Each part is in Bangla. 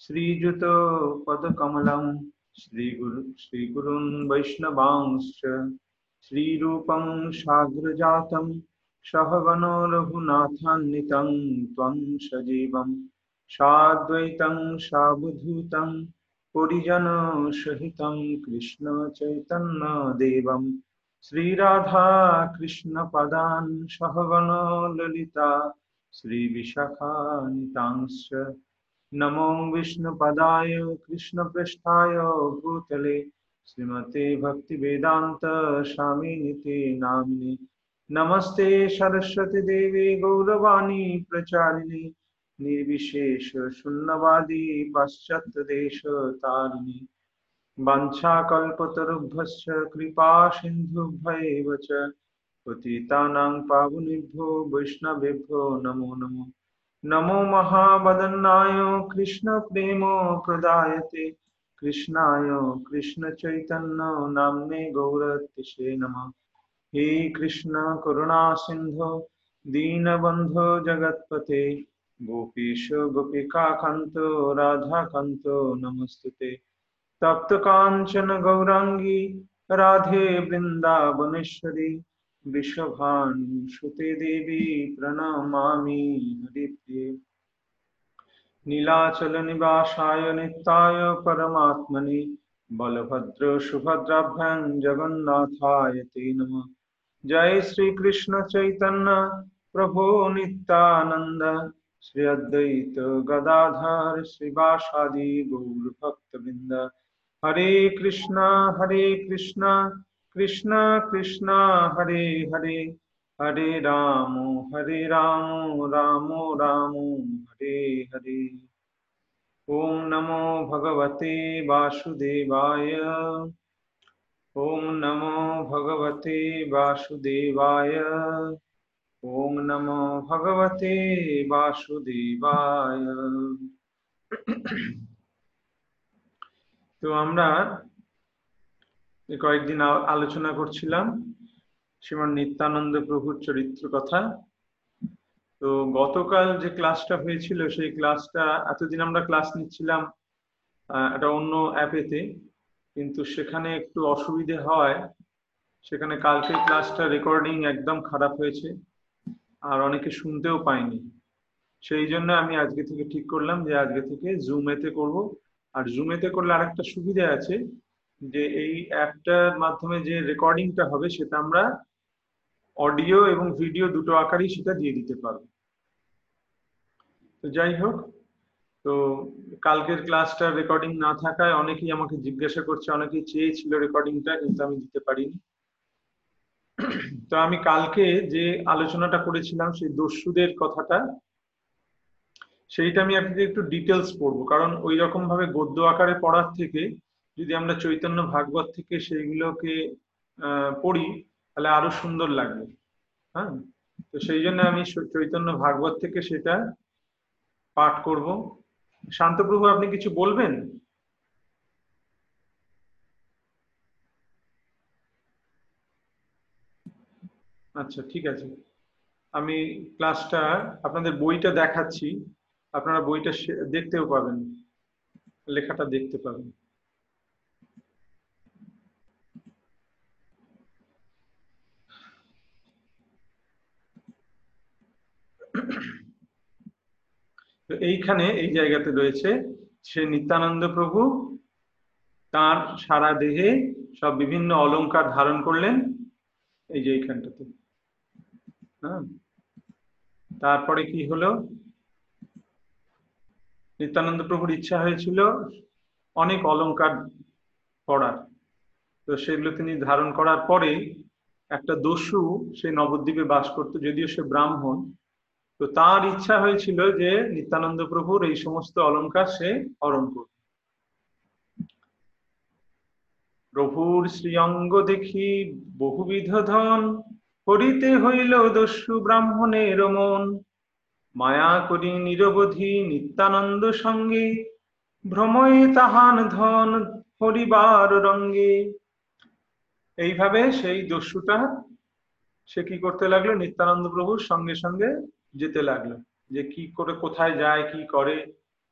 श्रीजुत पदकमलं श्रीगुरु श्रीगुरुन् वैष्णवांश्च श्रीरूपं साग्रजातं सहगणो रघुनाथान्वितं त्वं सजीवं साद्वैतं सावधूतं परिजनसहितं कृष्णचैतन्यदेवं श्रीराधा कृष्णपदान् सहगण ललिता श्रीविशाखानितांश्च नमो विष्णुपदाय, कृष्णपृष्ठाय भूतले, श्रीमते भक्तिवेदान्त स्वामिनिते नामिने। नमस्ते सरस्वती देवी गौरवाणी प्रचारिणे, निर्विशेष शून्यवादी पाश्चात्यदेशतारिणे वाञ्छाकल्पतरुभ्यश्च, कृपा सिन्धुभ्यैव च, पतितानां पावनेभ्यो, वैष्णवेभ्यो, नमो नमो। नमो महाबदन्नाय महावदन्नाय कृष्णप्रेम प्रदायते। कृष्णाय कृष्णचैतन्य नाम्ने गौरतिशे नमः। हे कृष्ण करुणा सिन्धो, दीनबन्धो जगत्पते। गोपीश गोपिका गोपिकान्त राधाकान्त, नमस्तुते। तप्तकाञ्चन गौराङ्गी, राधे वृन्दावनेश्वरी। वृषभानुसुते देवी प्रणमामि हरिप्रिये। नीलाचलनिवासाय नित्याय परमात्मने बलभद्र सुभद्राभ्यां जगन्नाथाय ते नमः। जय श्रीकृष्ण चैतन्य प्रभो नित्यानन्द। श्री अद्वैत गदाधर श्रीवासादि गौरभक्तवृन्द। हरे कृष्णा हरे कृष्णा। कृष्ण कृष्ण हरे हरे हरे राम हरे राम राम राम हरे हरे ओम नमो भगवते वासुदेवाय ओम नमो भगवते वासुदेवाय ओम नमो भगवते वासुदेवाय তো আমরা কয়েকদিন আলোচনা করছিলাম শ্রীমান নিত্যানন্দ প্রভুর চরিত্র কথা। তো গতকাল যে ক্লাসটা হয়েছিল, সেই ক্লাসটা, এতদিন আমরা ক্লাস নিচ্ছিলাম একটা অন্য অ্যাপেতে কিন্তু সেখানে একটু অসুবিধে হয়। সেখানে কালকে ক্লাসটা রেকর্ডিং একদম খারাপ হয়েছে, আর অনেকে শুনতেও পায়নি সেই জন্য আমি আজকে থেকে ঠিক করলাম যে আজকে থেকে জুমেতে করব। আর জুমেতে করলে আরেকটা সুবিধা আছে যে এই অ্যাপটার মাধ্যমে যে রেকর্ডিংটা হবে সেটা আমরা অডিও এবং ভিডিও দুটো আকারই সেটা দিয়ে দিতে পারব। তো যাই হোক, তো কালকের ক্লাসটা রেকর্ডিং না থাকায় অনেকেই আমাকে জিজ্ঞাসা করছে, অনেকেই চেয়েছিল রেকর্ডিংটা, কিন্তু আমি দিতে পারিনি। তো আমি কালকে যে আলোচনাটা করেছিলাম, সেই দস্যুদের কথাটা, সেইটা আমি আপনাদের একটু ডিটেলস পড়ব। কারণ ওই রকম ভাবে গদ্য আকারে পড়ার থেকে যদি আমরা চৈতন্য ভাগবত থেকে সেইগুলোকে পড়ি, তাহলে আরও সুন্দর লাগবে। হ্যাঁ? তো সেই জন্য আমি চৈতন্য ভাগবত থেকে সেটা পাঠ করব। শান্তপ্রভু, আপনি কিছু বলবেন? আচ্ছা ঠিক আছে। আমি ক্লাসটা, আপনাদের বইটা দেখাচ্ছি। আপনারা বইটা দেখতেও পাবেন। লেখাটা দেখতে পাবেন। এইখানে এই জায়গাতে রয়েছে সে নিত্যানন্দ প্রভু। তার সারা দেহে সব বিভিন্ন অলংকার ধারণ করলেন। এই যে এইখানটাতে। হ্যাঁ। তারপরে কি হলো? নিত্যানন্দ প্রভুর ইচ্ছা হয়েছিল অনেক অলংকার পড়ার তো সেগুলো তিনি ধারণ করার পরে একটা দস্যু সে নবদ্বীপে বাস করতো, যদিও সে ব্রাহ্মণ তো তার ইচ্ছা হয়েছিল যে নিত্যানন্দ প্রভুর এই সমস্ত অলংকার সে হরণ করবে প্রভুর শ্রীঅঙ্গ দেখি বহুবিধ ধন করিতে হইল দস্যু ব্রাহ্মণের মন। মায়া করি নিরবধি নিত্যানন্দ সঙ্গে, ভ্রময়ে তাহান ধন হরিবার রঙ্গে। এইভাবে সেই দস্যুটা সে কি করতে লাগল? নিত্যানন্দ প্রভুর সঙ্গে সঙ্গে যেতে লাগল, যে কি করে কোথায় যায়, কি করে,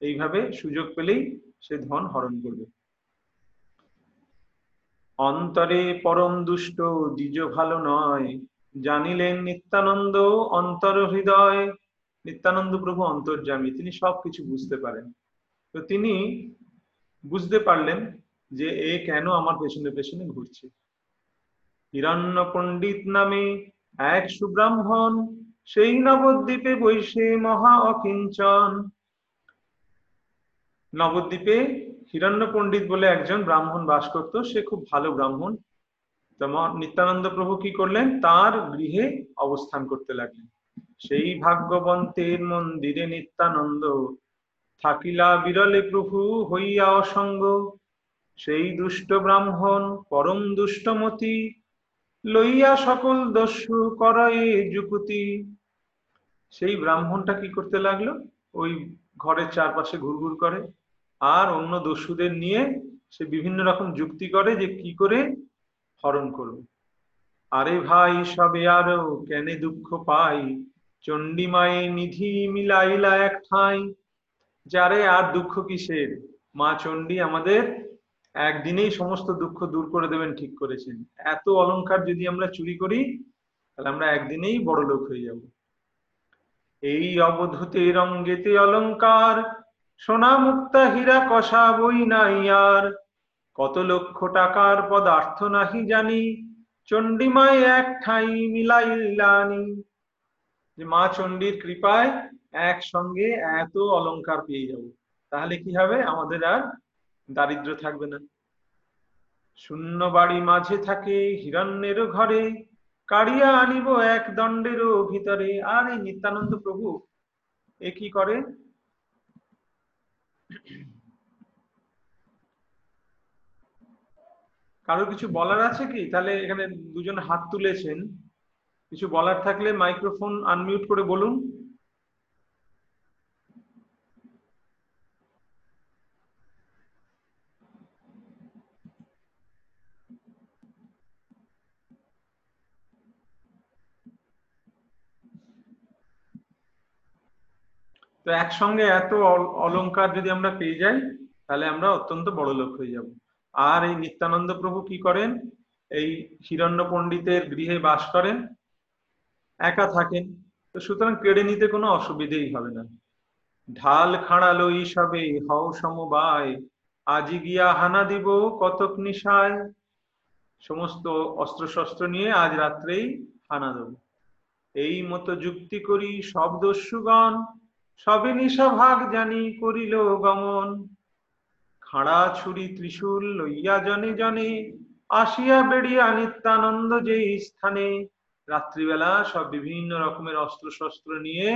এইভাবে সুযোগ পেলেই সে ধন হরণ করবে। অন্তরে পরম দুষ্ট, দ্বিজ ভালো নয়, জানিলেন নিত্যানন্দ অন্তর হৃদয়। নিত্যানন্দ প্রভু অন্তর্জামী তিনি সবকিছু বুঝতে পারেন। তো তিনি বুঝতে পারলেন যে এ কেন আমার পেছনে পেছনে ঘুরছে। হিরণ্য পণ্ডিত নামে এক সুব্রাহ্মণ সেই নবদ্বীপে বৈশে মহা অকিঞ্চন। নবদ্বীপে হিরণ্য পণ্ডিত বলে একজন ব্রাহ্মণ বাস করত, সে খুব ভালো ব্রাহ্মণ। নিত্যানন্দ প্রভু কি করলেন? তার গৃহে অবস্থান করতে লাগলেন। সেই ভাগ্যবন্তের মন্দিরে নিত্যানন্দ থাকিলা বিরলে প্রভু হইয়া অসঙ্গ। সেই দুষ্ট ব্রাহ্মণ, পরম দুষ্টমতি, লইয়া সকল দস্যু, করয়ে যুকুতি। সেই ব্রাহ্মণটা কি করতে লাগল? ওই ঘরের চারপাশে ঘুরঘুর করে। আর অন্য দস্যুদের নিয়ে সে বিভিন্ন রকম যুক্তি করে যে কি করে হরণ করবে। আরে ভাই, সবে আরও কেনে দুঃখ পাই। চণ্ডীমায়ে নিধি মিলাইলা এক ঠাঁই। যারে আর দুঃখ কিসের? মা চণ্ডী আমাদের একদিনেই সমস্ত দুঃখ দূর করে দেবেন ঠিক করেছেন। এত অলংকার যদি আমরা চুরি করি, তাহলে আমরা একদিনেই বড় লোক হয়ে যাব। এই অবধূতে রঙ্গেতে অলংকার সোনা মুক্তা হীরা কষা বই নাই আর। কত লক্ষ টাকার পদার্থ নাহি জানি, চণ্ডীমায় এক ঠাই মিলাইলানি। যে মা চণ্ডীর কৃপায় একসঙ্গে এত অলংকার পেয়ে যাব, তাহলে কি হবে? আমাদের আর দারিদ্র থাকবে না। শূন্য বাড়ি মাঝে থাকে হিরণ্যেরও ঘরে কাড়িয়া আনিব এক দণ্ডেরও ভিতরে। আর এই নিত্যানন্দ প্রভু এ কি করে? কারও কিছু বলার আছে কি? তাহলে এখানে দুজন হাত তুলেছেন। কিছু বলার থাকলে মাইক্রোফোন আনমিউট করে বলুন। তো একসঙ্গে এত অলংকার যদি আমরা পেয়ে যাই, তাহলে আমরা অত্যন্ত বড় লোক হয়ে যাব। আর এই নিত্যানন্দ প্রভু কি করেন? এই হিরণ্য পণ্ডিতের গৃহে বাস করেন, একা থাকেন। তো সুতরাং কেড়ে নিতে কোনো অসুবিধেই হবে না। ঢাল খাড়ালো সবে হও সমবায়, আজি গিয়া হানা দিব কতক নিশায়। সমস্ত অস্ত্র শস্ত্র নিয়ে আজ রাত্রেই হানা দেব। এই মতো যুক্তি করি সব দস্যুগণ। সবে নিশা ভাগ জানি করিল গমন। খাড়া ছুরি ত্রিশূল লইয়া জনে জনে আসিয়া বেড়িয়া নিত্যানন্দ যে স্থানে। রাত্রিবেলা সব বিভিন্ন রকমের অস্ত্র শস্ত্র নিয়ে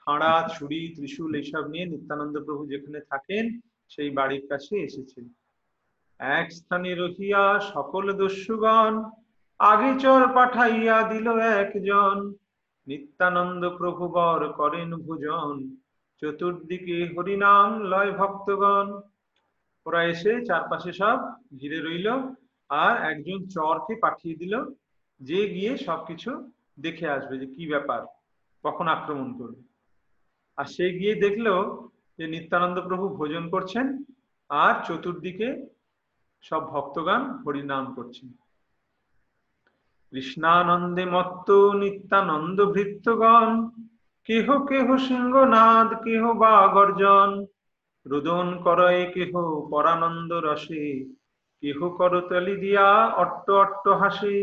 খাঁড়া ছুরি ত্রিশূল এইসব নিয়ে নিত্যানন্দ প্রভু যেখানে থাকেন সেই বাড়ির কাছে এসেছেন। এক স্থানে রহিয়া সকল দস্যুগণ আগে চর পাঠাইয়া দিল একজন। নিত্যানন্দ প্রভু বর করেন ভোজন। চতুর্দিকে হরিনাম লয় ভক্তগণ। ওরা এসে চারপাশে সব ঘিরে রইল আর একজন চরকে পাঠিয়ে দিল যে গিয়ে সবকিছু দেখে আসবে যে কি ব্যাপার, কখন আক্রমণ করবে। আর সে গিয়ে দেখল যে নিত্যানন্দ প্রভু ভোজন করছেন আর চতুর্দিকে সব ভক্তগান হরিনাম করছেন। কৃষ্ণানন্দে মত্ত নিত্যানন্দ ভৃত্যগণ কেহ কেহ সিংহনাদ, কেহ বা গর্জন রোদন করয় কেহ পরানন্দ রসে, কেহ করতলি দিয়া অট্ট অট্ট হাসে।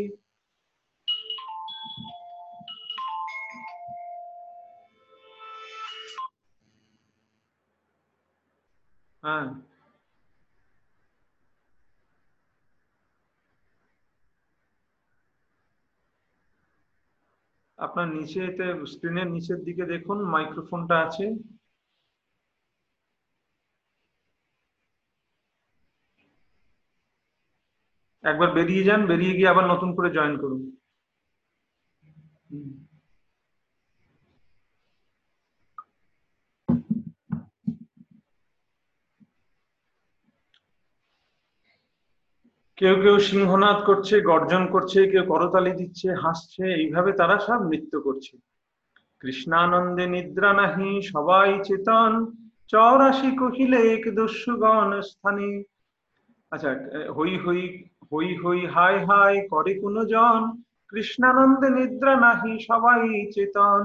হ্যাঁ। আপনার নিচেতে স্ক্রিনের নিচের দিকে দেখুন মাইক্রোফোনটা আছে। একবার বেরিয়ে যান, বেরিয়ে গিয়ে আবার নতুন করে জয়েন করুন। কেউ কেউ সিংহনাদ করছে, গর্জন করছে, কেউ করতালি দিচ্ছে, হাসছে, এইভাবে তারা সব নৃত্য করছে। কৃষ্ণানন্দে নিদ্রা নাহি, সবাই চেতন, চৌরাশি কহিলে এক দস্যুগণ স্থানে। আচ্ছা হই হই হই হই, হাই হাই, করে কোন জন কৃষ্ণানন্দে নিদ্রা নাহি, সবাই চেতন।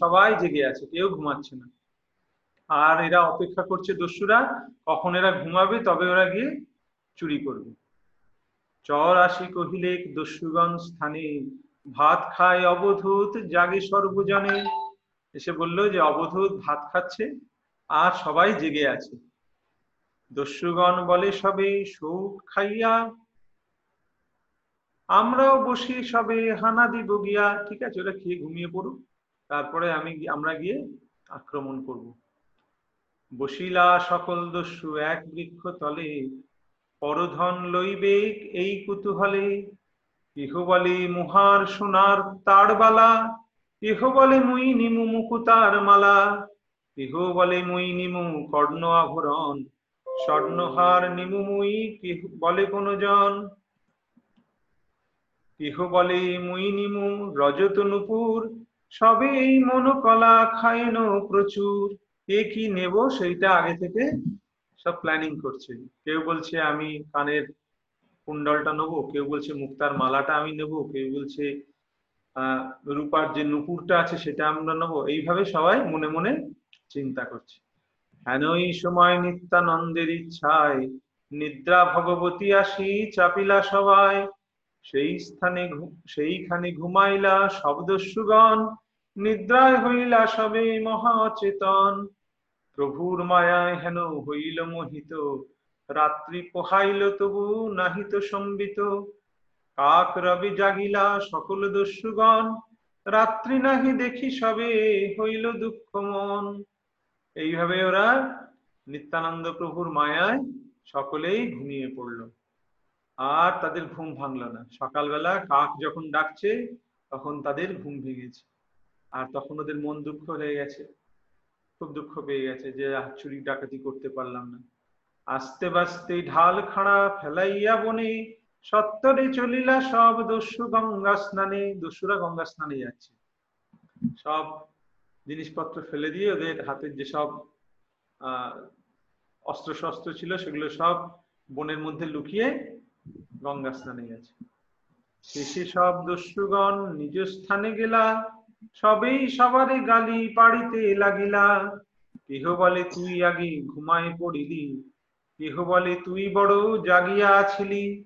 সবাই জেগে আছে, কেউ ঘুমাচ্ছে না। আর এরা অপেক্ষা করছে দস্যুরা কখন এরা ঘুমাবে তবে ওরা গিয়ে চুরি করবে। চর আসি কহিলে দস্যুগণ স্থানে, ভাত খায় অবধূত জাগে সর্বজনে। এসে বলল যে, অবধূত ভাত খাচ্ছে, আর সবাই জেগে আছে। দস্যুগণ বলে, সবে শোক খাইয়া, আমরাও বসি সবে হানা দিব গিয়া। ঠিক আছে ওরা খেয়ে ঘুমিয়ে পড়ুক তারপরে আমি আমরা গিয়ে আক্রমণ করব। বসিলা সকল দস্যু এক বৃক্ষ তলে পরধন লইবে এই কুতুহলে। ইহ বলে মুহার সোনার তাড়বালা ইহ বলে মুই নিমু মুকুতার মালা ইহ বলে মুই নিমু কর্ণ আভরণ, স্বর্ণহার নিমু মুই বলে কোন জন ইহ বলে মুই নিমু রজত নুপুর সবে এই মনোকলা খায়ন প্রচুর। কে কি নেব সেইটা আগে থেকে? সব প্ল্যানিং করছে। কেউ বলছে আমি কানের কুণ্ডলটা নেব, কেউ বলছে মুক্তার মালাটা আমি নেব, কেউ বলছে রূপার যে নুপুরটা আছে সেটা আমরা নেব। এইভাবে সবাই মনে মনে চিন্তা করছে। এই সময় নিত্যানন্দের ইচ্ছায় নিদ্রা ভগবতী আসি, চাপিলা সবাই সেই স্থানে সেইখানে ঘুমাইলা শব্দস্যুগণ নিদ্রায় হইলা সবে মহাচেতন। প্রভুর মায়ায় হেন হইল মোহিত। রাত্রি পোহাইল তবু নাহিত সম্বিত। কাক রবি জাগিলা সকল দস্যুগণ। রাত্রি নাহি দেখি সবে হইল দুঃখ মন। এইভাবে ওরা নিত্যানন্দ প্রভুর মায়ায় সকলেই ঘুমিয়ে পড়ল। আর তাদের ঘুম ভাঙল না। সকালবেলা কাক যখন ডাকছে, তখন তাদের ঘুম ভেঙেছে। আর তখন ওদের মন দুঃখ হয়ে গেছে। খুব দুঃখ পেয়ে গেছে যে চুরি ডাকাতি করতে পারলাম না। আস্তে বাস্তে ঢাল খাড়া ফেলাইয়া বনে সত্তরে চলিলা সব দস্যু গঙ্গা স্নানে, দস্যুরা গঙ্গা স্নানে যাচ্ছে। সব জিনিসপত্র ফেলে দিয়ে ওদের হাতের যে সব আহ অস্ত্র শস্ত্র ছিল সেগুলো সব বনের মধ্যে লুকিয়ে গঙ্গা স্নানে গেছে শেষে সব দস্যুগণ নিজ স্থানে গেলা। সবেই সবারে গালি পাড়িতে লাগিলা। কেহ বলে তুই আগে ঘুমায় পড়িলি? কেহ বলে তুই বড় জাগিয়া আছিলি?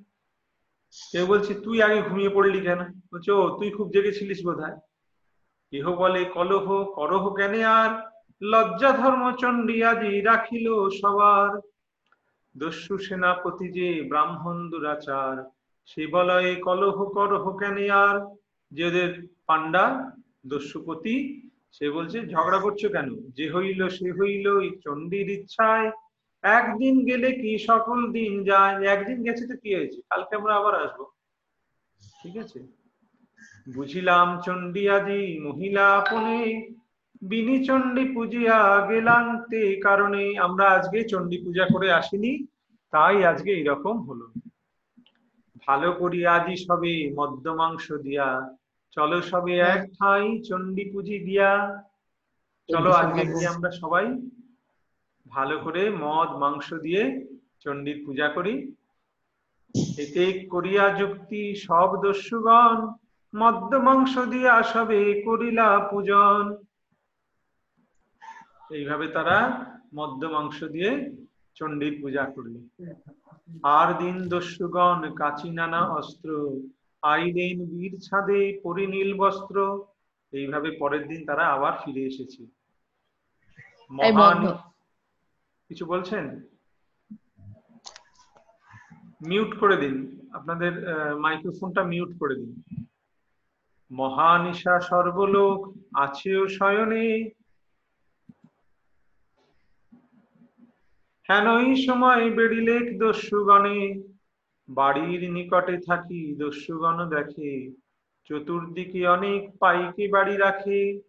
কেউ বলছে, তুই আগে ঘুমিয়ে পড়লি কেন? বলছে, ও, তুই খুব জেগেছিলিস বোধ হয় কেহ বলে, কলহ, করহ কেন আর? লজ্জা ধর্ম চণ্ডী আজি রাখিল সবার। দস্যু সেনাপতি যে ব্রাহ্মণ দুরাচার, সে বলয়ে, কলহ, করহ কেন আর? যে ওদের পান্ডা দস্যুপতি সে বলছে, ঝগড়া করছ কেন? যে হইল সে হইল, এই চণ্ডীর ইচ্ছায়। একদিন গেলে কি সকল দিন যায়? একদিন গেছে তো কি হয়েছে? কালকে আমরা আবার আসব। ঠিক আছে? বুঝিলাম চণ্ডী আজি মহিলা আপনে। বিনি চণ্ডী পূজিয়া গেলান্তে কারণে। আমরা আজকে চণ্ডী পূজা করে আসিনি, তাই আজকে এরকম হলো। ভালো করি আজি সবে মদ্য মাংস দিয়া। চলো সবে এক ঠাই চণ্ডী পুজি দিয়া। চলো আজকে আমরা সবাই ভালো করে মদ মাংস দিয়ে চণ্ডীর পূজা করি। এতে করিয়া যুক্তি সব দস্যুগণ মদ্য মাংস দিয়া সবে করিলা পূজন। এইভাবে তারা মদ্য মাংস দিয়ে চণ্ডীর পূজা করল আর দিন দস্যুগণ কাচি নানা অস্ত্র আইলেন বীর ছাদে পরিনীল বস্ত্র। এইভাবে পরের দিন তারা আবার ফিরে এসেছে। মহান কিছু বলছেন? মিউট করে দিন। আপনাদের মাইক্রোফোনটা মিউট করে দিন। মহানিশা সর্বলোক আছেও শয়নে। হেন এই সময় বেড়িলেক দস্যুগণে। বাড়ির নিকটে থাকি, দস্যুগণ দেখে, চতুর্দিকে অনেক পাইকে বাড়ি রাখে।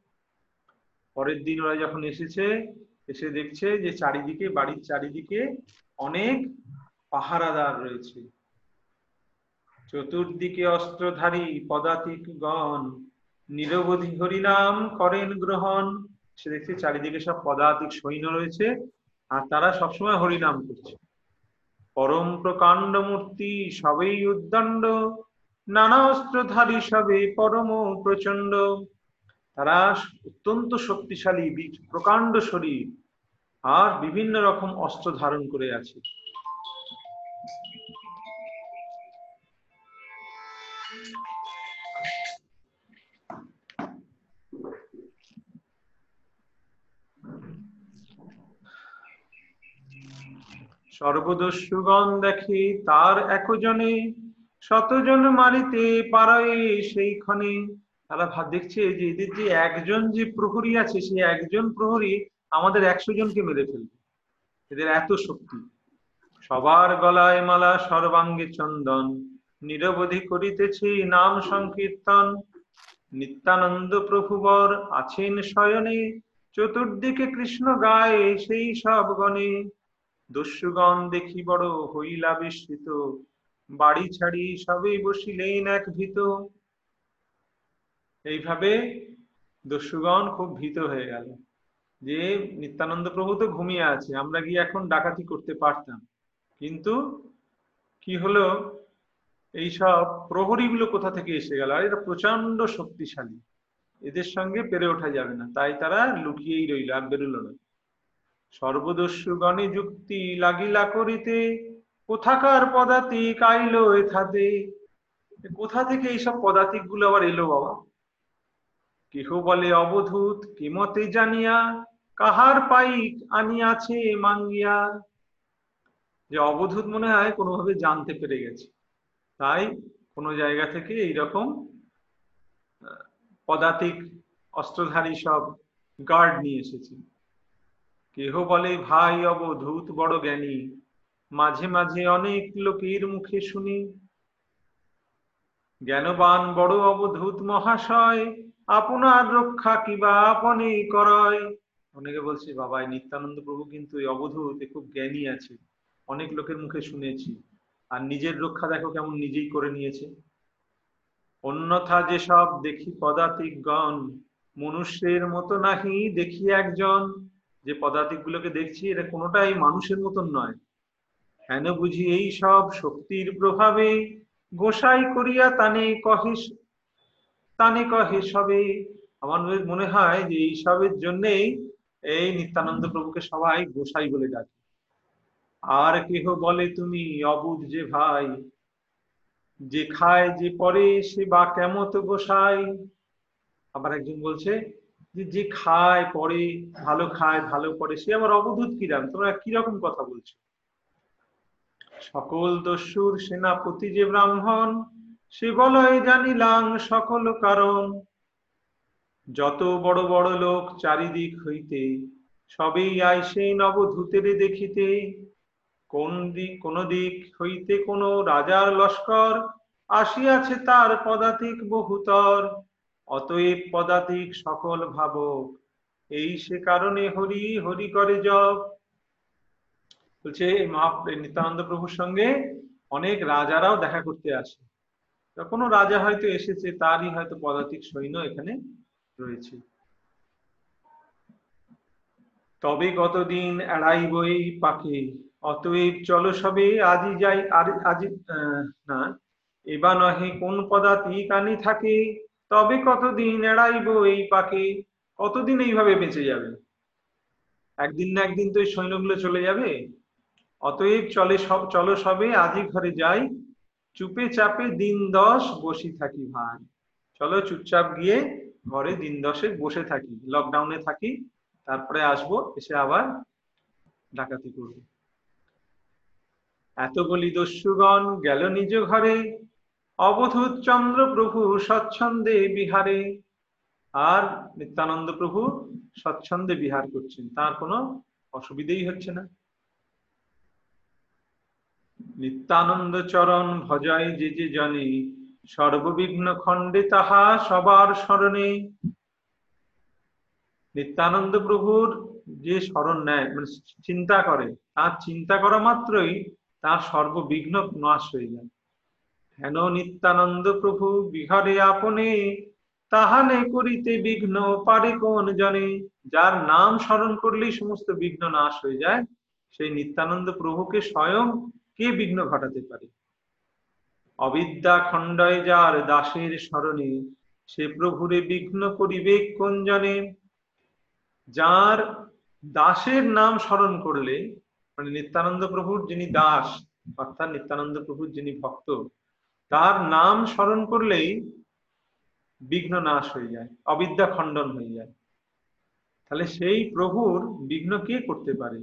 পরের দিন ওরা যখন এসেছে, এসে দেখছে যে চারিদিকে, বাড়ির চারিদিকে অনেক পাহারাদার রয়েছে। চতুর্দিকে অস্ত্রধারী পদাতিক গণ নিরবধি হরিনাম করেন গ্রহণ। সে দেখছে চারিদিকে সব পদাতিক সৈন্য রয়েছে, আর তারা সবসময় হরিনাম করছে। পরম প্রকাণ্ড মূর্তি সবেই উদ্দণ্ড, নানা অস্ত্রধারী সবে পরম প্রচণ্ড তারা অত্যন্ত শক্তিশালী প্রকাণ্ড শরীর। আর বিভিন্ন রকম অস্ত্র ধারণ করে আছে। সর্বদস্যুগণ দেখে তার একজনে, শতজন মারিতে পারায় সেইখানে। তারা ভাব দেখছে যে এদের যে একজন যে প্রহরী আছে, সেই একজন প্রহরী আমাদের একশো জনকে মেরে ফেলবে। এদের এত শক্তি। সবার গলায় মালা, সর্বাঙ্গে চন্দন। নিরবধি করিতেছে নাম সংকীর্তন। নিত্যানন্দ প্রভুবর আছেন শয়নে। চতুর্দিকে কৃষ্ণ গায়ে সেই সব গণে। দস্যুগণ দেখি বড় হইলা বিস্মৃত বাড়ি ছাড়ি সবেই বসিলেন এক ভীত। এইভাবে দস্যুগণ খুব ভীত হয়ে গেল। যে নিত্যানন্দ প্রভু তো ঘুমিয়ে আছে, আমরা গিয়ে এখন ডাকাতি করতে পারতাম। কিন্তু কি হলো? এইসব প্রহরীগুলো কোথা থেকে এসে গেল? আর এটা প্রচণ্ড শক্তিশালী। এদের সঙ্গে পেরে ওঠা যাবে না। তাই তারা লুকিয়েই রইল আর বেরোলো না। সর্বদস্যু গণে যুক্তি লাগিলা করিতে, কোথাকার পদাতিক আইলো এথাতে? কোথা থেকে এইসব পদাতিকগুলো আবার এলো বাবা? কেহ বলে অবধূত, কিমতে জানিয়া, কাহার পাইক আনিয়াছে মাঙ্গিয়া? যে অবধূত মনে হয় কোনোভাবে জানতে পেরে গেছে। তাই কোনো জায়গা থেকে এইরকম পদাতিক অস্ত্রধারী সব গার্ড নিয়ে এসেছে। কেহ বলে, ভাই অবধূত, বড় জ্ঞানী, মাঝে মাঝে অনেক লোকের মুখে শুনি। জ্ঞানবান, বড় অবধূত মহাশয়, আপনার রক্ষা কিবা আপনি করয়? অনেকে বলছে, বাবা নিত্যানন্দ প্রভু কিন্তু এই অবধূত খুব জ্ঞানী আছে, অনেক লোকের মুখে শুনেছি। আর নিজের রক্ষা দেখো কেমন নিজেই করে নিয়েছে। অন্যথা যেসব দেখি পদাতিক গণ মনুষ্যের মতো নাহি দেখি একজন। যে পদাতিক গুলোকে দেখছি, এটা কোনোটাই মানুষের মতন নয়। হেন বুঝি এই সব শক্তির প্রভাবে গোসাই করিয়া তানে কহে তানে কহে সবে? আমার মনে হয় যে এই সবের জন্যেই এই নিত্যানন্দ প্রভুকে সবাই গোসাই বলে ডাকে। আর কেহ বলে তুমি, অবুধ যে ভাই? যে খায়, যে পরে, সে বা কেমত গোসাই? আবার একজন বলছে যে খায়, পরে ভালো খায়, ভালো পরে সে আবার অবধূত কিরাম তোমরা কীরকম কথা বলছো? সকল দস্যুর সেনাপতি যে ব্রাহ্মণ, সে বলয় জানিলাম সকল কারণ। যত বড় বড় লোক চারিদিক হইতে, সবেই আইসে নবধূতের দেখিতে। কোন দিক কোন দিক হইতে কোন রাজার লস্কর, আসিয়াছে তার পদাতিক বহুতর। অতএব পদাতিক সকল ভাবক। এই সে কারণে হরি হরি করে জব বলছে মহা নিত্যানন্দ প্রভুর সঙ্গে অনেক রাজারাও দেখা করতে আসে। কোনো রাজা হয়তো এসেছে, তারই হয়তো পদাতিক সৈন্য এখানে রয়েছে। তবে কতদিন এড়াইব এই পাখি অতএব চলো সবে, আজি যাই আর আজি না এবার নহে কোন পদাতিক আনি থাকে। তবে কতদিন এড়াইব এই পাকে কতদিন এইভাবে বেঁচে যাবে? একদিন না একদিন তো এই সৈন্যগুলো চলে যাবে। অতএব চলে সব চলো সবে আজই ঘরে যাই। চুপে চাপে দিন দশ বসি থাকি ভাই। চলো চুপচাপ গিয়ে ঘরে দিন দশেক বসে থাকি। লকডাউনে থাকি, তারপরে আসব, এসে আবার ডাকাতি করব। এত বলি দস্যুগণ, গেল নিজ ঘরে। অবধূত চন্দ্র প্রভু স্বচ্ছন্দে বিহারে। আর নিত্যানন্দ প্রভু স্বচ্ছন্দে বিহার করছেন। তার কোনো অসুবিধেই হচ্ছে না। নিত্যানন্দ চরণ ভজয় যে যে জনে, সর্ববিঘ্ন খণ্ডে তাহা সবার স্মরণে। নিত্যানন্দ প্রভুর যে স্মরণ নেয় মানে চিন্তা করে, তার চিন্তা করা মাত্রই তার সর্ববিঘ্ন নাশ হয়ে যায়। হেন নিত্যানন্দ প্রভু বিহারে আপনে তাহানে করিতে বিঘ্ন পারে কোন জনে? যার নাম স্মরণ করলেই সমস্ত বিঘ্ন নাশ হয়ে যায়, সেই নিত্যানন্দ প্রভুকে স্বয়ং কে বিঘ্ন ঘটাতে পারে? অবিদ্যা খণ্ডয় যার দাসের স্মরণে, সে প্রভুরে বিঘ্ন করিবে কোন জনে? যার দাসের নাম স্মরণ করলে মানে নিত্যানন্দ প্রভুর যিনি দাস, অর্থাৎ নিত্যানন্দ প্রভুর যিনি ভক্ত তার নাম স্মরণ করলেই বিঘ্ন নাশ হয়ে যায়, অবিদ্যা খণ্ডন হয়ে যায়। তাহলে সেই প্রভুর বিঘ্ন কে করতে পারে?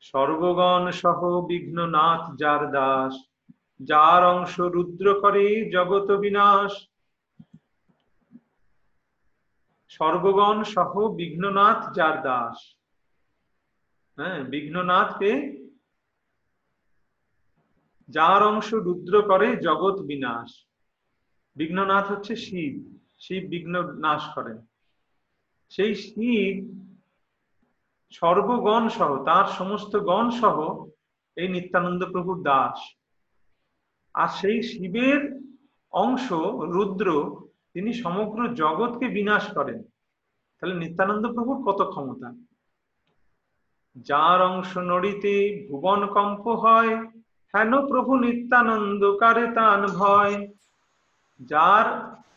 সর্বগণ সহ বিঘ্ন নাথ যার দাস, যার অংশ রুদ্র করে জগত বিনাশ। সর্বগণ সহ বিঘ্ননাথ যার দাস। হ্যাঁ বিঘ্ননাথকে যার অংশ রুদ্র করে জগৎ বিনাশ। বিঘ্ননাথ হচ্ছে শিব। শিব বিঘ্ন নাশ করেন। সেই শিব সর্বগণ সহ, তার সমস্ত গণ সহ এই নিত্যানন্দ প্রভুর দাস। আর সেই শিবের অংশ রুদ্র, তিনি সমগ্র জগৎকে বিনাশ করেন। তাহলে নিত্যানন্দ প্রভুর কত ক্ষমতা? যার অংশ নড়িতে ভুবন কম্প হয় হেন প্রভু নিত্যানন্দ কারে তান ভয়? যার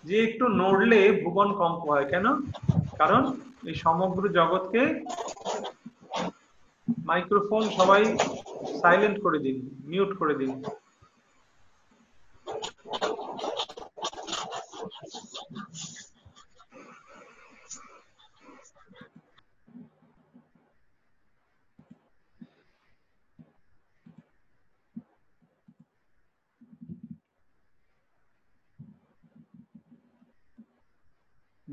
যে একটু নড়লে ভুবন কম্প হয়, কেন? কারণ এই সমগ্র জগৎকে মাইক্রোফোন সবাই সাইলেন্ট করে দিন মিউট করে দিন।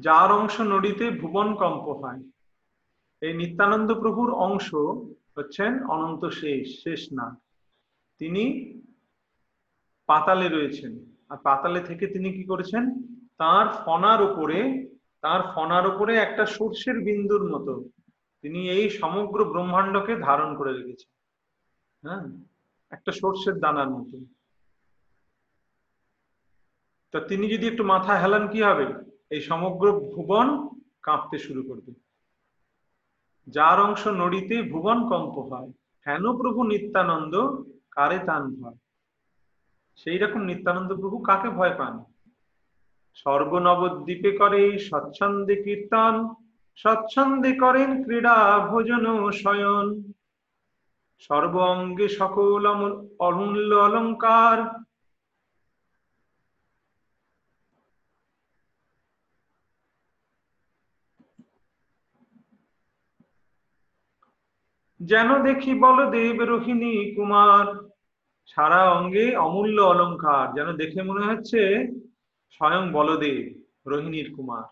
যার অংশ নদীতে ভুবন কম্প হয়। এই নিত্যানন্দ প্রভুর অংশ হচ্ছেন অনন্ত শেষ শেষ না তিনি পাতালে রয়েছেন। আর পাতালে থেকে তিনি কি করেছেন? তার ফনার উপরে, তার ফনার উপরে একটা সর্ষের বিন্দুর মতো তিনি এই সমগ্র ব্রহ্মাণ্ডকে ধারণ করে রেখেছেন। হ্যাঁ একটা সর্ষের দানার মতো। তা তিনি যদি একটু মাথা হেলান কি হবে? এই সমগ্র ভুবন কাঁপতে শুরু করবে। যার অংশ নড়িতে ভুবন কম্প হয়, হেন প্রভু নিত্যানন্দ, কারে তান ভয়? সেই রকম নিত্যানন্দ প্রভু কাকে ভয় পান? সর্বনবদ্বীপে করে স্বচ্ছন্দে কীর্তন, স্বচ্ছন্দে করেন ক্রীড়া ভোজন শয়ন। সর্ব অঙ্গে সকল অমূল্য অলঙ্কার যেন দেখি বলদেব রোহিণী কুমার। সারা অঙ্গে অমূল্য অলঙ্কার যেন দেখে মনে হচ্ছে স্বয়ং বলদেব রোহিণীর কুমার।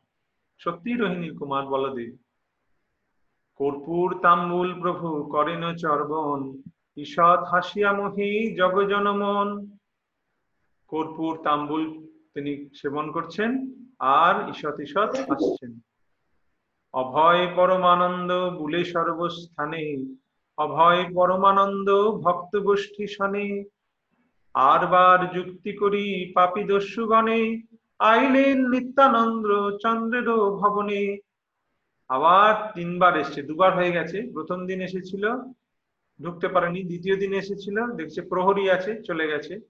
সত্যি রোহিণীর কুমার বলদেব। কর্পূর তাম্বুল প্রভু করেন চর্বণ, ঈষৎ হাসিয়া মহি জগজনমন কর্পূর তাম্বুল তিনি সেবন করছেন আর ঈষৎ ঈষৎ হাসছেন। অভয় পরমানন্দ বুলে সর্বস্থানে, অভয় পরমানন্দ ভক্ত গোষ্ঠী শনে আর বার যুক্তি করি পাপি দস্যুগণে, আইলেন নিত্যানন্দ চন্দ্রের ভবনে। আবার তিনবার এসছে, দুবার হয়ে গেছে, প্রথম দিন এসেছিল, ঢুকতে পারেনি, দ্বিতীয় দিন এসেছিল, দেখছে প্রহরী আছে, চলে গেছে।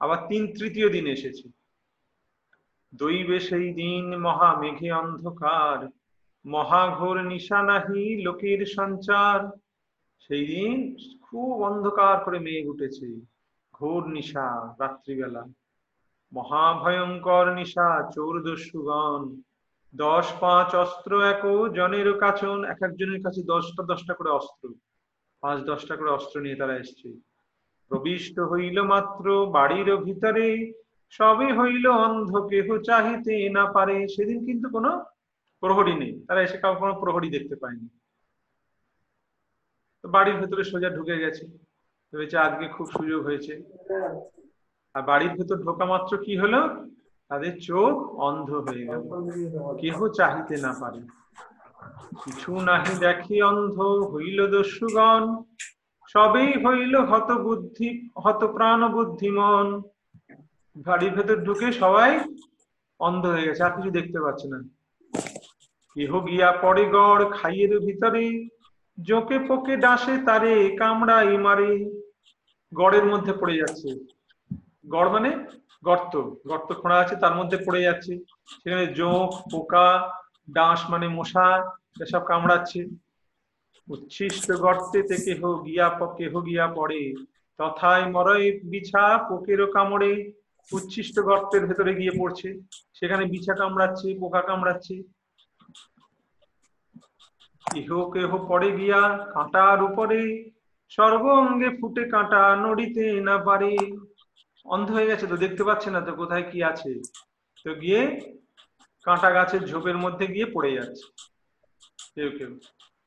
আবার তিন, তৃতীয় দিন এসেছে। দৈবে সেই দিন মহা মেঘে অন্ধকার মহাঘোর নিশা নাহি, লোকের সঞ্চার। সেই দিন খুব অন্ধকার করে মেঘ উঠেছে। ঘোর নিশা, রাত্রিবেলা। মহাভয়ঙ্কর নিশা, চোর দস্যুগণ। দশ পাঁচ অস্ত্র এক, জনের কাছন এক একজনের কাছে দশটা দশটা করে অস্ত্র। পাঁচ দশটা করে অস্ত্র নিয়ে তারা এসছে। প্রবিষ্ট হইল মাত্র বাড়ির ভিতরে। সবে হইল অন্ধ, কেহ চাহিতে না পারে। সেদিন কিন্তু কোনো প্রহরী নেই। তারা এসে কাউ কোনো প্রহরী দেখতে পায়নি। তো বাড়ির ভেতরে সোজা ঢুকে গেছে। ভেবেছে আজকে খুব সুযোগ হয়েছে। আর বাড়ির ভেতর ঢোকা মাত্র কি হলো? তাদের চোখ অন্ধ হয়ে গেল। কেহ চাহিতে না পারে। কিছু নাহি দেখি অন্ধ হইল দস্যুগণ। সবেই হইল হত বুদ্ধি হত প্রাণ বুদ্ধিমন বাড়ির ভেতর ঢুকে সবাই অন্ধ হয়ে গেছে। আর কিছু দেখতে পাচ্ছে না। কেহ গিয়া পড়ে গড় খাইয়ের ভিতরে, জোকে পোকে ডাসে তারে কামড়া মারে। গড়ের মধ্যে পড়ে যাচ্ছে। গড় মানে গর্ত। গর্ত খোঁড়া আছে, তার মধ্যে পড়ে যাচ্ছে। সেখানে জোঁক, পোকা ডাঁশ মানে মশা, এসব কামড়াচ্ছে। উচ্ছিষ্ট গর্তেতে কেহ গিয়া কেহ গিয়া পড়ে। তথায় মরয় বিছা পোকেরও কামড়ে। উচ্ছিষ্ট গর্তের ভেতরে গিয়ে পড়ছে। সেখানে বিছা কামড়াচ্ছে, পোকা কামড়াচ্ছে। কেহ কেহ পড়ে গিয়া কাঁটার উপরে সর্ব অঙ্গে ফুটে কাঁটা নড়িতে না পারে। অন্ধ হয়ে গেছে তো, দেখতে পাচ্ছে না তো কোথায় কি আছে? তো গিয়ে কাঁটা গাছের ঝোপের মধ্যে গিয়ে পড়ে যাচ্ছে। কেউ কেউ।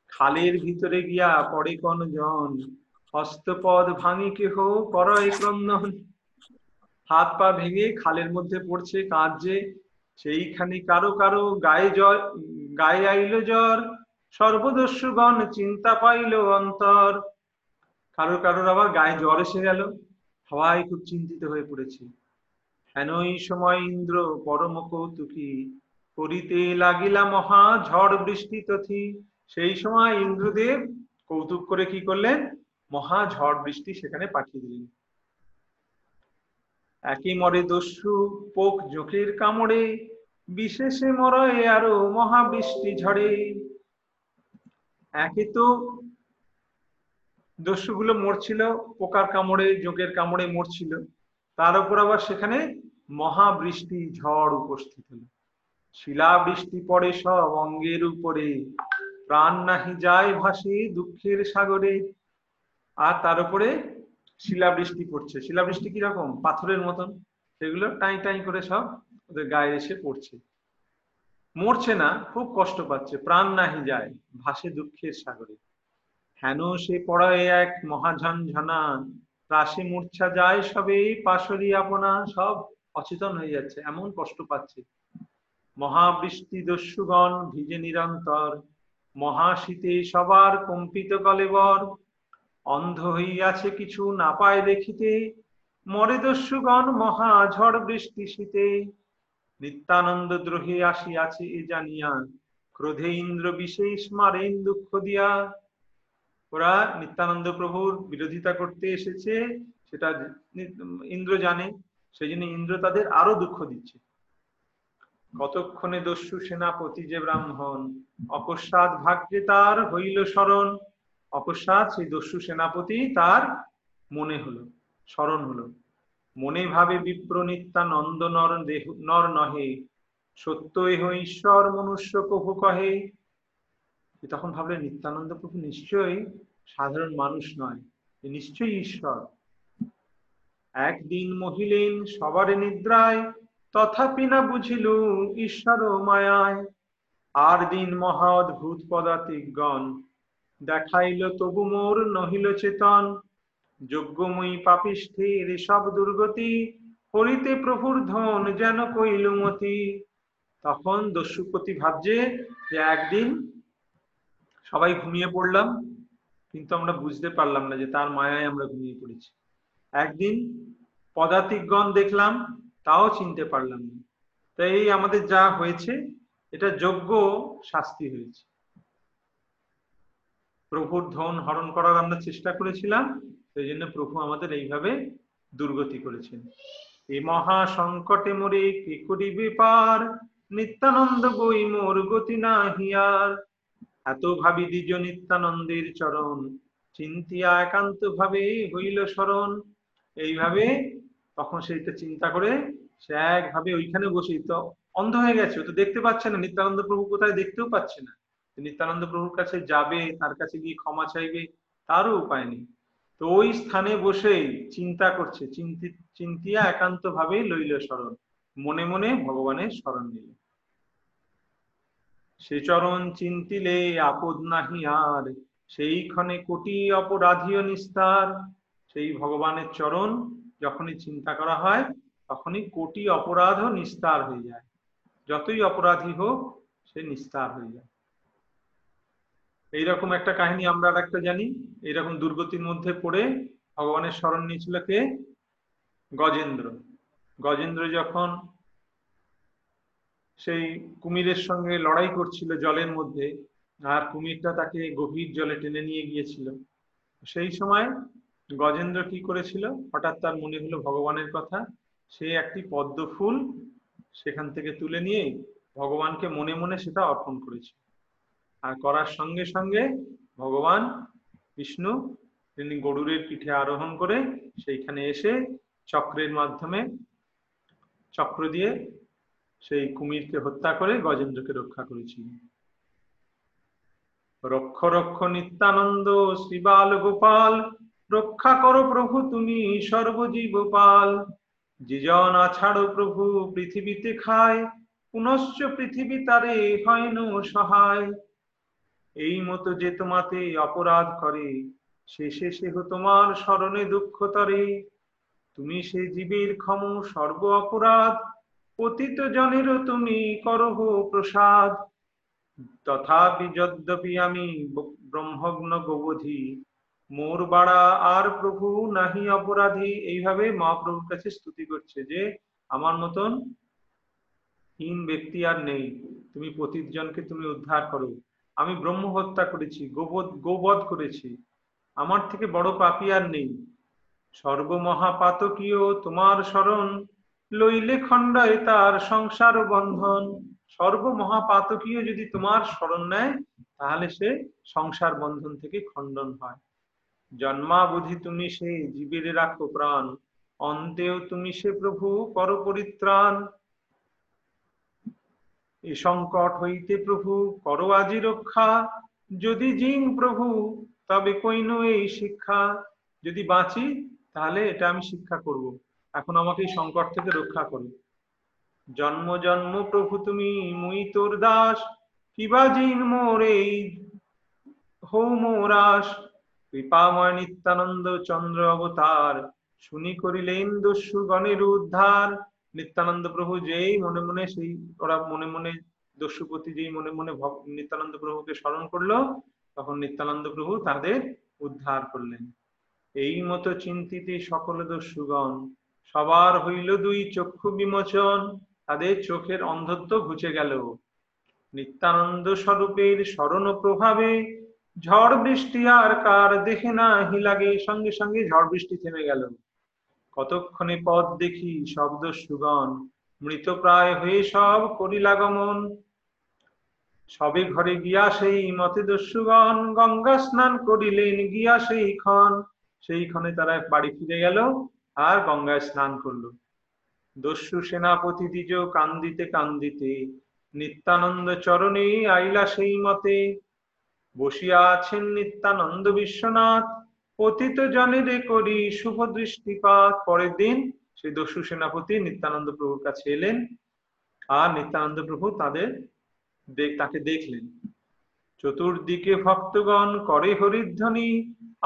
খালের ভিতরে গিয়া পড়ে কোন জন? হস্তপদ ভাঙি কেহ? করয় ক্রন্দন হাত পা ভেঙে খালের মধ্যে পড়ছে, কাঁদছে। সেইখানে কারও কারও গায়ে জ্বর গায়ে আইলো জ্বর। সর্বদস্যুগণ চিন্তা পাইল অন্তর। কারোর কারোর আবার গায়ে জ্বর এসে গেল। সবাই খুব চিন্তিত হয়ে পড়েছে। হেনই সময় ইন্দ্র পরম কৌতুকী করিতে লাগিলা মহা ঝড় বৃষ্টি তথি। সেই সময় ইন্দ্রদেব কৌতুক করে কি করলেন? মহা ঝড় বৃষ্টি সেখানে পাঠিয়ে দিলেন। একই মরে দস্যু পোক জোকের কামড়ে, বিশেষে মরয়ে আরও মহাবৃষ্টি ঝড়ে। একে তো দস্যুগুলো মরছিল, পোকার কামড়ে যোগের কামড়ে মরছিল। তার উপর আবার সেখানে মহাবৃষ্টি, ঝড় উপস্থিত হলো। শিলাবৃষ্টি পড়ে সব অঙ্গের উপরে। প্রাণ নাহি যায় ভাসে দুঃখের সাগরে। আর তার উপরে শিলাবৃষ্টি পড়ছে। শিলাবৃষ্টি কীরকম? পাথরের মতন। সেগুলো টাই টাই করে সব ওদের গায়ে এসে পড়ছে। মরছে না, খুব কষ্ট পাচ্ছে, প্রাণ নাহি যায়, ভাসে দুঃখের সাগরে। হেন সে পড়ায় এক মহাঝঞ্ঝনা রাশি মূর্ছা যায় সবে, পাশরি আপনা সব অচেতন হয়ে যাচ্ছে, এমন কষ্ট পাচ্ছে। মহাবৃষ্টি দস্যুগণ ভিজে নিরন্তর, মহাশীতে সবার কম্পিত কলেবর অন্ধ হইয়াছে কিছু না পায় দেখিতে, মরে দস্যুগণ মহা ঝড় বৃষ্টি শীতে। নিত্যানন্দ দ্রোহে আসিয়াছে এ জানিয়া, ক্রোধে ইন্দ্র বিশেষ মারেন দুঃখ দিয়া। ওরা নিত্যানন্দ প্রভুর বিরোধিতা করতে এসেছে, সেটা ইন্দ্র জানে সেই জন্য ইন্দ্র তাদের আরও দুঃখ দিচ্ছে। কতক্ষণে দস্যু সেনাপতি যে ব্রাহ্মণ অকস্মাৎ ভাগ্যে তার হইল স্মরণ। অকস্মাৎ সেই দস্যু সেনাপতি তার মনে হলো, স্মরণ হলো। মনে ভাবে বিপ্র নিত্যানন্দ নর দেহ নর নহে সত্য এহ ঈশ্বর মনুষ্য কহু। কহে তখন ভাবলেন, নিত্যানন্দ প্রভু নিশ্চয়ই সাধারণ মানুষ নয় নিশ্চয়ই ঈশ্বর। একদিন মহিলেন সবারে নিদ্রায়, তথাপি না বুঝিল ঈশ্বর মায়ায়। আর দিন মহা অদ্ভুত পদাতিকগণ দেখাইল, তবু মোর নহিল চেতন। যজ্ঞময়ী পাপিষ্ঠের সব দুর্গতি হরিতে প্রভুর ধন যেন কৈলুমতি তখন দস্যুপতি ভাবছে যে একদিন সবাই ঘুমিয়ে পড়লাম, কিন্তু আমরা বুঝতে পারলাম না যে তার মায়ায় আমরা ঘুমিয়ে পড়েছি। একদিন পদাতিকগণ দেখলাম, তাও চিনতে পারলাম না। তাই এই আমাদের যা হয়েছে, এটা যোগ্য শাস্তি হয়েছে। প্রভুর ধন হরণ করার আমরা চেষ্টা করেছিলাম সেই জন্য প্রভু আমাদের এইভাবে দুর্গতি করেছেন। এই মহা সংকটে মোরে কে করিবে পার? নিত্যানন্দ বই মোর গতি না হিয়ার এত ভাবি দ্বিজ নিত্যানন্দের চরণ, চিন্তিয়া একান্ত ভাবে হইল স্মরণ। এইভাবে তখন সেইটা চিন্তা করে, সে একভাবে ওইখানে বসে, তো অন্ধ হয়ে গেছে তো দেখতে পাচ্ছে না। নিত্যানন্দ প্রভু কোথায় দেখতেও পাচ্ছে না। নিত্যানন্দ প্রভুর কাছে যাবে, তার কাছে গিয়ে ক্ষমা চাইবে, তারও উপায় নেই। তো ওই স্থানে বসেই চিন্তা করছে চিন্তিয়া একান্ত ভাবে লইল স্মরণ মনে মনে ভগবানের স্মরণ নিল। সে চরণ চিন্তিলে আপদ নাহি আর, সেইখানে কোটি অপরাধীয় নিস্তার। সেই ভগবানের চরণ যখনই চিন্তা করা হয়, তখনই কোটি অপরাধও নিস্তার হয়ে যায়। যতই অপরাধী হোক, সে নিস্তার হয়ে যায়। এইরকম একটা কাহিনী আমরা একটা জানি। এইরকম দুর্গতির মধ্যে পড়ে ভগবানের স্মরণ নিয়েছিল কে? গজেন্দ্র। গজেন্দ্র যখন সেই কুমিরের সঙ্গে লড়াই করছিল জলের মধ্যে, আর কুমিরটা তাকে গভীর জলে টেনে নিয়ে গিয়েছিল। সেই সময় গজেন্দ্র কি করেছিল? হঠাৎ তার মনে হলো ভগবানের কথা। সে একটি পদ্ম ফুল সেখান থেকে তুলে নিয়ে ভগবানকে মনে মনে সেটা অর্পণ করেছে আর করার সঙ্গে সঙ্গে ভগবান বিষ্ণু, তিনি গরুরের পিঠে আরোহণ করে সেইখানে এসে চক্রের মাধ্যমে চক্র দিয়ে সেই কুমিরকে হত্যা করে গজেন্দ্রকে রক্ষা করেছিলেন রক্ষ রক্ষ নিত্যানন্দ, শ্রীবাল গোপাল, রক্ষা করো প্রভু তুমি সর্বজীবপাল। যেজন আছাড়ো প্রভু পৃথিবীতে খায়, পুনশ্চ পৃথিবী তারে হয় সহায়। এই মতো যে তোমাতে অপরাধ করে শেষে সেহ তোমার স্মরণে দুঃখ তরে। তুমি সে জীবের ক্ষম সর্ব অপরাধ, পতিত জনেরও তুমি করহ প্রসাদ। তথাপি যদ্যপি আমি ব্রহ্মগ্ন গোবধি, মোর বাড়া আর প্রভু নাহি অপরাধী। এইভাবে মহাপ্রভুর কাছে স্তুতি করছে যে, আমার মতন হীন ব্যক্তি আর নেই। তুমি পতিত জনকে তুমি উদ্ধার করো। আমি ব্রহ্ম হত্যা করেছি গোবধ গোবধ করেছি। আমার থেকে বড় পাপি আর নেই। সর্বমহাপাতকীয় তোমার স্মরণ লইলে খণ্ডায় তার সংসার বন্ধন। সর্বমহাপাতকীয় যদি তোমার স্মরণ নেয়, তাহলে সে সংসার বন্ধন থেকে খণ্ডন হয়। জন্মাবধি তুমি সে জীবের রাখো প্রাণ। অন্তেও তুমি সে প্রভু পর পরিত্রাণ এ সংকট হইতে প্রভু, করো আজি রক্ষা। যদি জিং প্রভু, তবে কইন এই শিক্ষা। যদি বাঁচি, তাহলে এটা আমি শিক্ষা করব। এখন আমাকে এই সংকট থেকে রক্ষা করো। জন্ম জন্ম প্রভু তুমি, মুই তোর দাস। কিবা জিন মোর এই হৌ মোরাস কৃপাময় নিত্যানন্দ চন্দ্র অবতার, শুনি করিলেন দস্যু গণের উদ্ধার। নিত্যানন্দ প্রভু যেই মনে মনে সেই, ওরা মনে মনে দস্যুপতি যেই মনে মনে নিত্যানন্দ প্রভুকে স্মরণ করল, তখন নিত্যানন্দ প্রভু তাদের উদ্ধার করলেন। এই মতো চিন্তিতে সকল দস্যুগণ, সবার হইল দুই চক্ষু বিমোচন, তাদের চোখের অন্ধত্ব ঘুচে গেল। নিত্যানন্দ স্বরূপের স্মরণ প্রভাবে ঝড় বৃষ্টি আর কার দেখে না হিলাগে সঙ্গে সঙ্গে ঝড় বৃষ্টি থেমে গেল। কতক্ষণে পথ দেখি শব্দ সুগণ মৃত প্রায় হয়ে সব করিলাগমন সবে ঘরে গিয়া সেই মতে দস্যুগণ গঙ্গা স্নান করিলেন, গিয়া সেই ক্ষণ। সেই ক্ষণে তারা বাড়ি ফিরে গেল আর গঙ্গায় স্নান করল। দস্যু সেনাপতি দ্বিজ কান্দিতে কান্দিতে, নিত্যানন্দ চরণে আইলা সেই মতে। বসিয়া আছেন নিত্যানন্দ বিশ্বনাথ পতিত জনেরে করি শুভ দৃষ্টিপাত। পরের দিন সেই দস্যু সেনাপতি নিত্যানন্দ প্রভুর কাছে এলেন আর নিত্যানন্দ প্রভু তাদের তাকে দেখলেন। চতুর্দিকে ভক্তগণ করে হরিধ্বনি,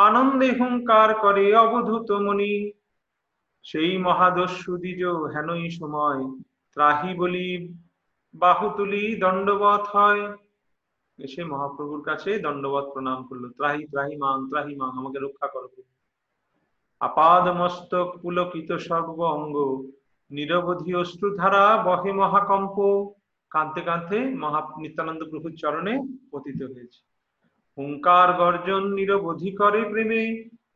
আনন্দে হুঙ্কার করে অবধূত মনি সেই মহাদস্যু দ্বিজ হেনই সময় ত্রাহি বলি বাহু তুলি দণ্ডবত হয়। এসে মহাপ্রভুর কাছে দণ্ডবত প্রণাম করল। ত্রাহি ত্রাহি মাং ত্রাহি মাং, আমাকে রক্ষা করো। আপাদ মস্তক পুলকিত সর্ব অঙ্গ নিরবধি অশ্রুধারা বহে মহাকম্প, কাঁদতে কাঁদতে মহা নিত্যানন্দ প্রভুর চরণে পতিত হয়েছে। হুঙ্কার গর্জন নিরবধি করে প্রেমে,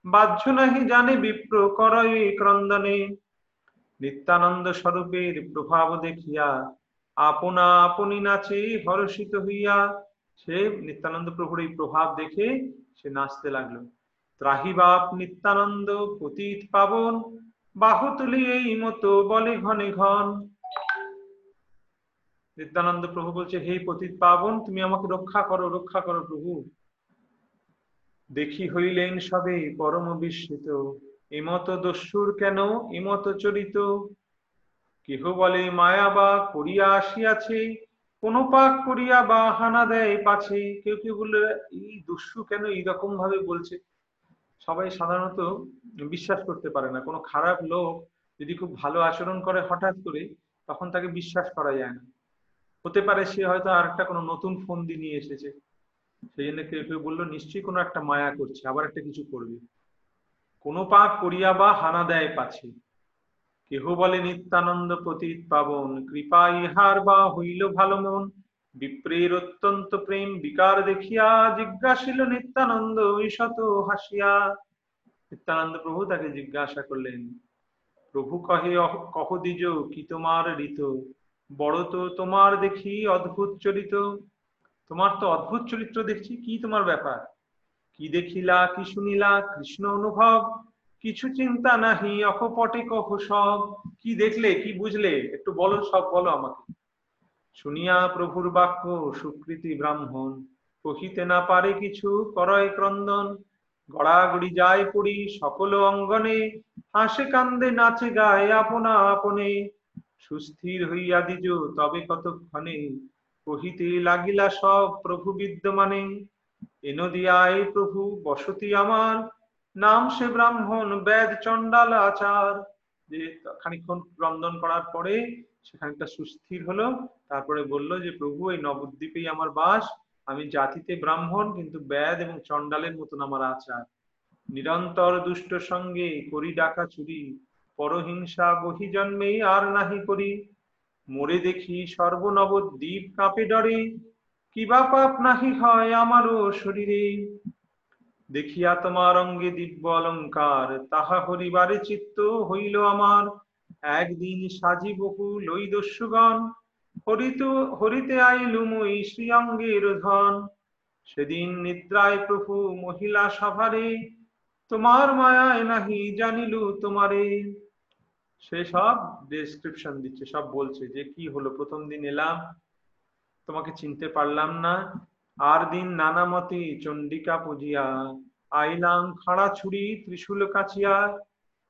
বাহ্য নাহি জানে বিপ্র করয় ক্রন্দনে। নিত্যানন্দ স্বরূপের প্রভাব দেখিয়া, আপনা আপনি নাচে হর্ষিত হইয়া সে নিত্যানন্দ প্রভুর এই প্রভাব দেখে সে নাচতে লাগল। ত্রাহি বাপ নিত্যানন্দ পতিত পাবন, বাহু তুলি এই মতো বলে ঘনে ঘন। নিত্যানন্দ প্রভু বলছে, হে পতিত পাবন, তুমি আমাকে রক্ষা করো রক্ষা করো প্রভু। দেখি হইলেন সবে পরম বিস্মিত। এমত দস্যুর কেন? এমত চরিত। কেহ বলে মায়া বা করিয়া আসিয়াছে কোন পাক করিয়া বা হানা দেয় পাছে। কেউ কেউ বললে, এই দস্যু কেন এইরকম ভাবে বলছে? সবাই সাধারণত বিশ্বাস করতে পারে না। কোনো খারাপ লোক যদি খুব ভালো আচরণ করে হঠাৎ করে, তখন তাকে বিশ্বাস করা যায় না। হতে পারে সে হয়তো আর একটা কোনো নতুন ফোন দিয়ে নিয়ে এসেছে। সেই জন্য কেউ কেউ বলল, নিশ্চয়ই কোনো একটা মায়া করছে, আবার একটা কিছু করবে। কোনো পাক করিয়া বা হানা দেয় পাছে। কেহ বলে নিত্যানন্দ পতিত পাবন? কৃপা ইহার বা হইল ভালো মন। বিপ্রের অত্যন্ত প্রেম বিকার দেখিয়া জিজ্ঞাসিল নিত্যানন্দ ঈশত হাসিয়া? নিত্যানন্দ প্রভু তাকে জিজ্ঞাসা করলেন, প্রভু কহে কহ দ্বিজ, কি তোমার ঋত? বড় তো তোমার দেখি অদ্ভুত চরিত। তোমার তো অদ্ভুত চরিত্র দেখছি, কি তোমার ব্যাপার? কি দেখিলা, কি শুনিলা, কৃষ্ণ অনুভব? কিছু চিন্তা নাহি, অকপটে কহ সব। কি দেখলে, কি বুঝলে? একটু বলো, সব বলো আমাকে। শুনিয়া প্রভুর বাক্য, সুকৃতি ব্রাহ্মণ। কহিতে না পারে কিছু, করয় ক্রন্দন। গড়াগড়ি যায় পড়ি সকল অঙ্গনে। হাসে কান্দে, নাচে গায়ে আপনা আপনে। সুস্থির হইয়া দিজ তবে কতক্ষণে? কহিতে লাগিলা সব প্রভু বিদ্যমানে। এনো দিয়ায় প্রভু, বসতি আমার। নাম সে ব্রাহ্মণ, বেদ, চণ্ডাল, আচার। যে খানিক্ষণ ক্রন্দন করার পরে সেখানটা সুস্থির হলো, তারপরে বলল যে, প্রভু, এই নবদ্বীপেই আমার বাস। আমি জাতিতে ব্রাহ্মণ, কিন্তু বেদ এবং চণ্ডালের মতন আমার আচার। নিরন্তর দুষ্ট সঙ্গে করি ডাকা চুরি। পরহিংসা বহি জন্মে আর নাহি করি। মরে দেখি সর্বনবদ্বীপ কাঁপে ডরে। কিবা পাপ নাহি হয় আমারও শরীরে। দেখিয়া তোমার অঙ্গে দিব্য অলঙ্কার, তাহা হরিবারে চিত্ত হইল আমার। একদিন সাজি বহু লই দস্যুগণ হরিত, হরিতে আইলু মই শ্রীঅঙ্গের ধন। সেদিন নিদ্রায় প্রভু মহিলা সভারে, তোমার মায়ায় নাহি জানিলু তোমারে। সে সব ডেসক্রিপশন দিচ্ছে, সব বলছে যে কি হলো, প্রথম দিন এলাম, তোমাকে চিনতে পারলাম না। আর দিন নানা মতে চণ্ডিকা পুজিয়া আইলাম খাড়া ছুরি ত্রিশূল কাছিয়া।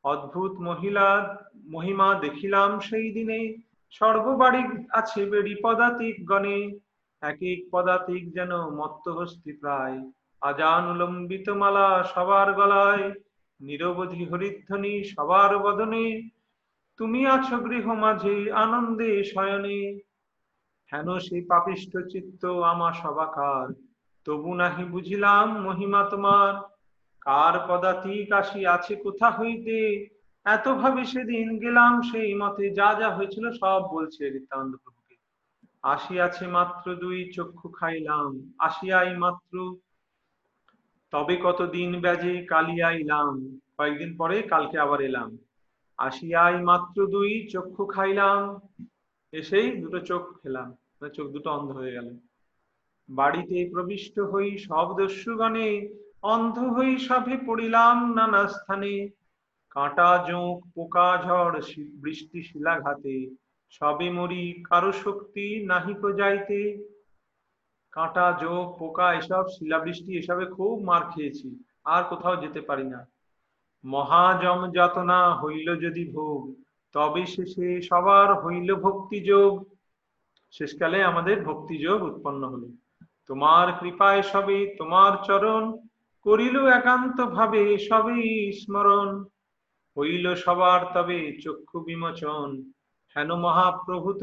অদ্ভুত মহিলা, মহিমা দেখিলাম সেই দিনে। সর্ববাড়ি আছে বেড়ি পদাতিক গণে। এক এক পদাতিক যেন মত্ত হস্তি প্রায়। আজান উলম্বিত মালা সবার গলায়। নিরবধি হরিধ্বনি সবার বদনে। তুমি আছো গৃহ মাঝে আনন্দে শয়নে। হেন সেই পাপিষ্ট চিত্ত আমা সবাকার? তবু নাহি বুঝিলাম মহিমা তোমার। কার পদাতিক আসি আছে কোথা হইতে? এত ভাবে সেদিন গেলাম সেই মতে যা যা হয়েছিল সব বলছে নিত্যানন্দ প্রভুকে। আসিয়াছে মাত্র দুই চক্ষু খাইলাম, আসিয়াই মাত্র। তবে কত দিন ব্যাজে কালিয়া আইলাম কয়েকদিন পরে কালকে আবার এলাম। আসিয়াই মাত্র দুই চক্ষু খাইলাম, এসেই দুটো চোখ খেলাম চোখ দুটো অন্ধ হয়ে গেল। বাড়িতে প্রবিষ্ট হই সব দস্যুগণে, অন্ধ হই সভে পড়িলাম নানা স্থানে। কাঁটা জোঁক, পোকা ঝড় বৃষ্টি শিলাঘাতে, সবে মরি কারও শক্তি নাহিক যাইতে। কাঁটা জোঁক, পোকা এসব শিলাবৃষ্টি এসবে খুব মার খেয়েছি, আর কোথাও যেতে পারি না। মহাজম যাতনা হইল যদি ভোগ, তবে শেষে সবার হইল ভক্তিযোগ শেষকালে আমাদের ভক্তিযোগ উৎপন্ন হলো। তোমার কৃপায় সবে তোমার চরণ, করিল একান্ত ভাবে সবেই স্মরণ। হইল সবার তবে চক্ষু বিমোচন, হেন মহাপ্রভু